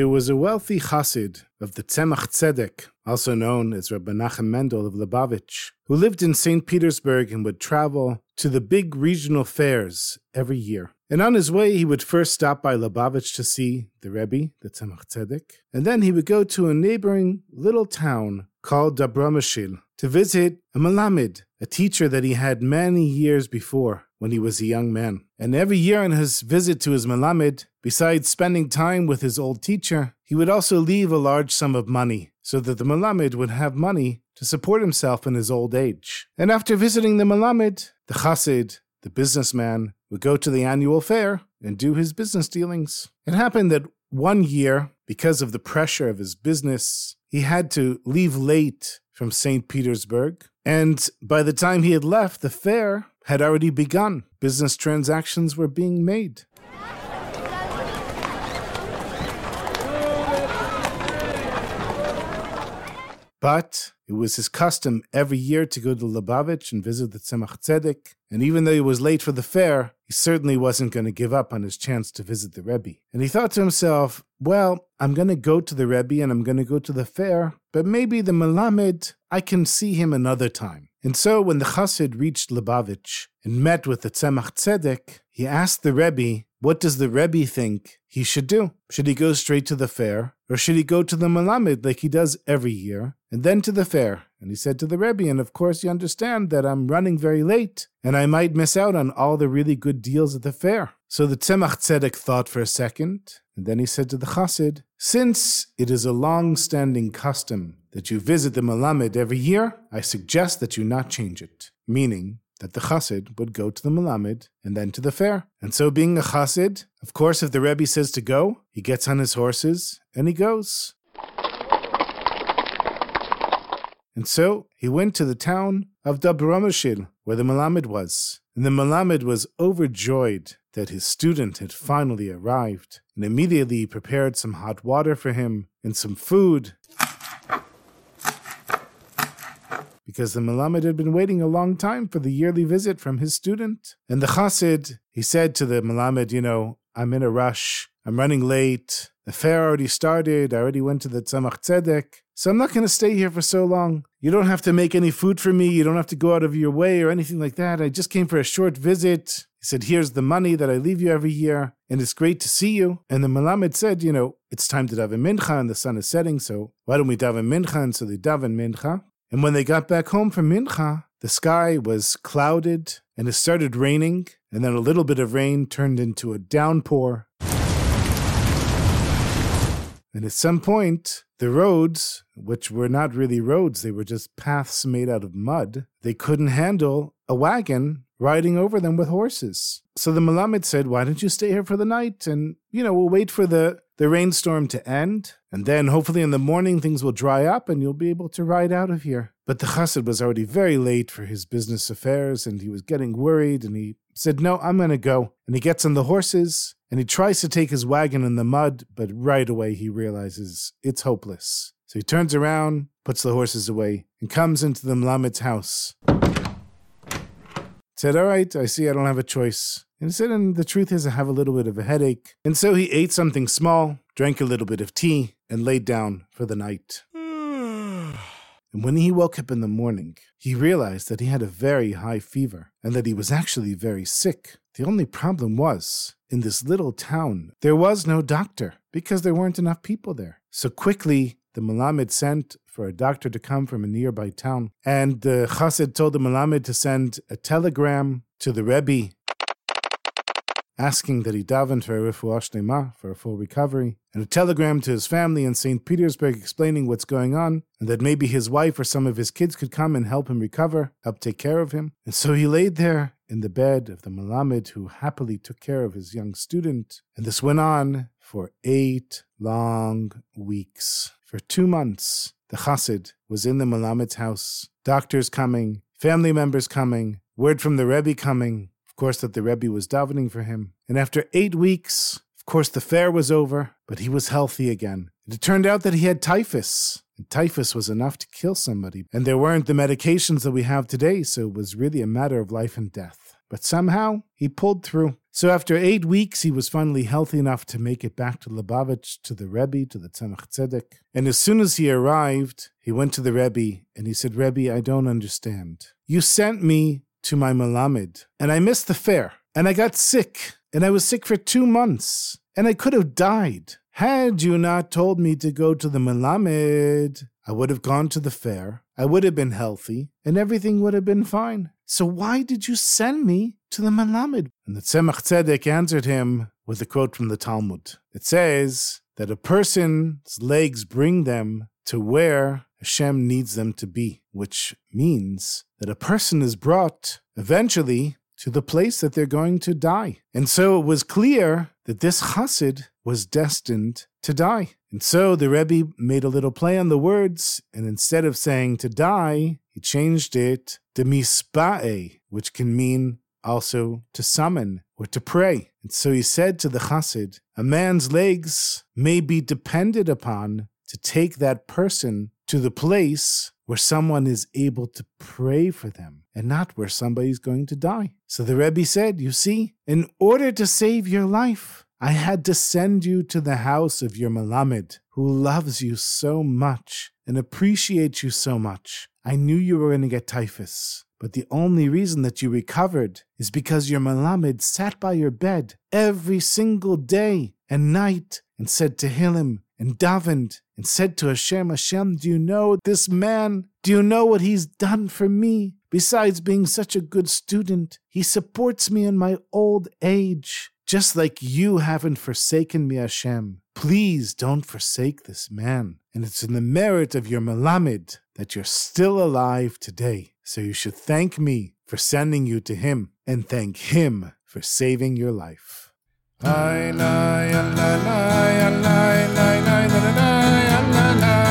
There was a wealthy chassid of the Tzemach Tzedek, also known as Rabbi Nachum Mendel of Lubavitch, who lived in St. Petersburg and would travel to the big regional fairs every year. And on his way, he would first stop by Lubavitch to see the Rebbe, the Tzemach Tzedek, and then he would go to a neighboring little town called Dobromishil to visit a Melamed, a teacher that he had many years before when he was a young man. And every year on his visit to his Melamed, besides spending time with his old teacher, he would also leave a large sum of money so that the Melamed would have money to support himself in his old age. And after visiting the Melamed, the Chassid, the businessman, would go to the annual fair and do his business dealings. It happened that one year, because of the pressure of his business, he had to leave late from St. Petersburg. And by the time he had left, the fair had already begun. Business transactions were being made. But it was his custom every year to go to Lubavitch and visit the Tzemach Tzedek, and even though he was late for the fair, he certainly wasn't going to give up on his chance to visit the Rebbe. And he thought to himself, well, I'm going to go to the Rebbe and I'm going to go to the fair, but maybe the Melamed, I can see him another time. And so when the Chassid reached Lubavitch and met with the Tzemach Tzedek, he asked the Rebbe, what does the Rebbe think he should do? Should he go straight to the fair, or should he go to the Melamed like he does every year, and then to the fair? And he said to the Rebbe, and of course you understand that I'm running very late, and I might miss out on all the really good deals at the fair. So the Tzemach Tzedek thought for a second, and then he said to the Chassid, Since it is a long-standing custom that you visit the Melamed every year, I suggest that you not change it. Meaning, that the chassid would go to the Melamed and then to the fair. And so, being a chassid, of course, if the Rebbe says to go, he gets on his horses and he goes. And so he went to the town of Dobromishil, where the Melamed was. And the Melamed was overjoyed that his student had finally arrived, and immediately prepared some hot water for him and some food because the Melamed had been waiting a long time for the yearly visit from his student. And the Chassid, he said to the Melamed, you know, I'm in a rush. I'm running late. The fair already started. I already went to the Tzemach Tzedek. So I'm not going to stay here for so long. You don't have to make any food for me. You don't have to go out of your way or anything like that. I just came for a short visit. He said, Here's the money that I leave you every year, and it's great to see you. And the Melamed said, You know, it's time to daven mincha, and the sun is setting, so why don't we daven mincha? And so they daven mincha. And when they got back home from Mincha, the sky was clouded and it started raining, and then a little bit of rain turned into a downpour. And at some point, the roads, which were not really roads, they were just paths made out of mud, they couldn't handle a wagon riding over them with horses. So the Melamed said, Why don't you stay here for the night? And, you know, we'll wait for the, the rainstorm to end. And then hopefully in the morning things will dry up and you'll be able to ride out of here. But the chassid was already very late for his business affairs and he was getting worried and he said, No, I'm going to go. And he gets on the horses and he tries to take his wagon in the mud, but right away he realizes it's hopeless. So he turns around, puts the horses away, and comes into the Melamed's house. Said, All right, I see I don't have a choice. And said, And the truth is, I have a little bit of a headache. And so he ate something small, drank a little bit of tea, and laid down for the night. And when he woke up in the morning, he realized that he had a very high fever and that he was actually very sick. The only problem was, in this little town, there was no doctor because there weren't enough people there. So quickly, the Melamed sent for a doctor to come from a nearby town, and the Chassid told the Melamed to send a telegram to the Rebbe asking that he daven for a shlema, for a full recovery, and a telegram to his family in St. Petersburg explaining what's going on, and that maybe his wife or some of his kids could come and help him recover, help take care of him. And so he laid there in the bed of the Melamed who happily took care of his young student. And this went on for eight long weeks. For two months, the Chassid was in the Melamed's house, doctors coming, family members coming, word from the Rebbe coming, course, that the Rebbe was davening for him. And after eight weeks, of course, the fair was over, but he was healthy again. And it turned out that he had typhus. And typhus was enough to kill somebody. And there weren't the medications that we have today, so it was really a matter of life and death. But somehow, he pulled through. So after eight weeks, he was finally healthy enough to make it back to Lubavitch, to the Rebbe, to the Tzemach Tzedek. And as soon as he arrived, he went to the Rebbe and he said, Rebbe, I don't understand. You sent me to my Melamed, and I missed the fair, and I got sick, and I was sick for two months, and I could have died. Had you not told me to go to the Melamed, I would have gone to the fair, I would have been healthy, and everything would have been fine. So why did you send me to the Melamed? And the Tzemach Tzedek answered him with a quote from the Talmud. It says that a person's legs bring them to where Hashem needs them to be, which means that a person is brought eventually to the place that they're going to die. And so it was clear that this chassid was destined to die. And so the Rebbe made a little play on the words, and instead of saying to die, he changed it to mispa'e, which can mean also to summon or to pray. And so he said to the chassid, a man's legs may be depended upon to take that person to the place where someone is able to pray for them and not where somebody's going to die. So the Rebbe said, You see, in order to save your life, I had to send you to the house of your Melamed, who loves you so much and appreciates you so much. I knew you were going to get typhus, but the only reason that you recovered is because your Melamed sat by your bed every single day and night and said Tehillim and davened and said to Hashem, Hashem, do you know this man? Do you know what he's done for me? Besides being such a good student, he supports me in my old age, just like you haven't forsaken me, Hashem. Please don't forsake this man. And it's in the merit of your Melamed that you're still alive today. So you should thank me for sending you to him and thank him for saving your life i am la, lie, la, lie, la, lie, la, lie, la, lie, la, lie.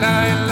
night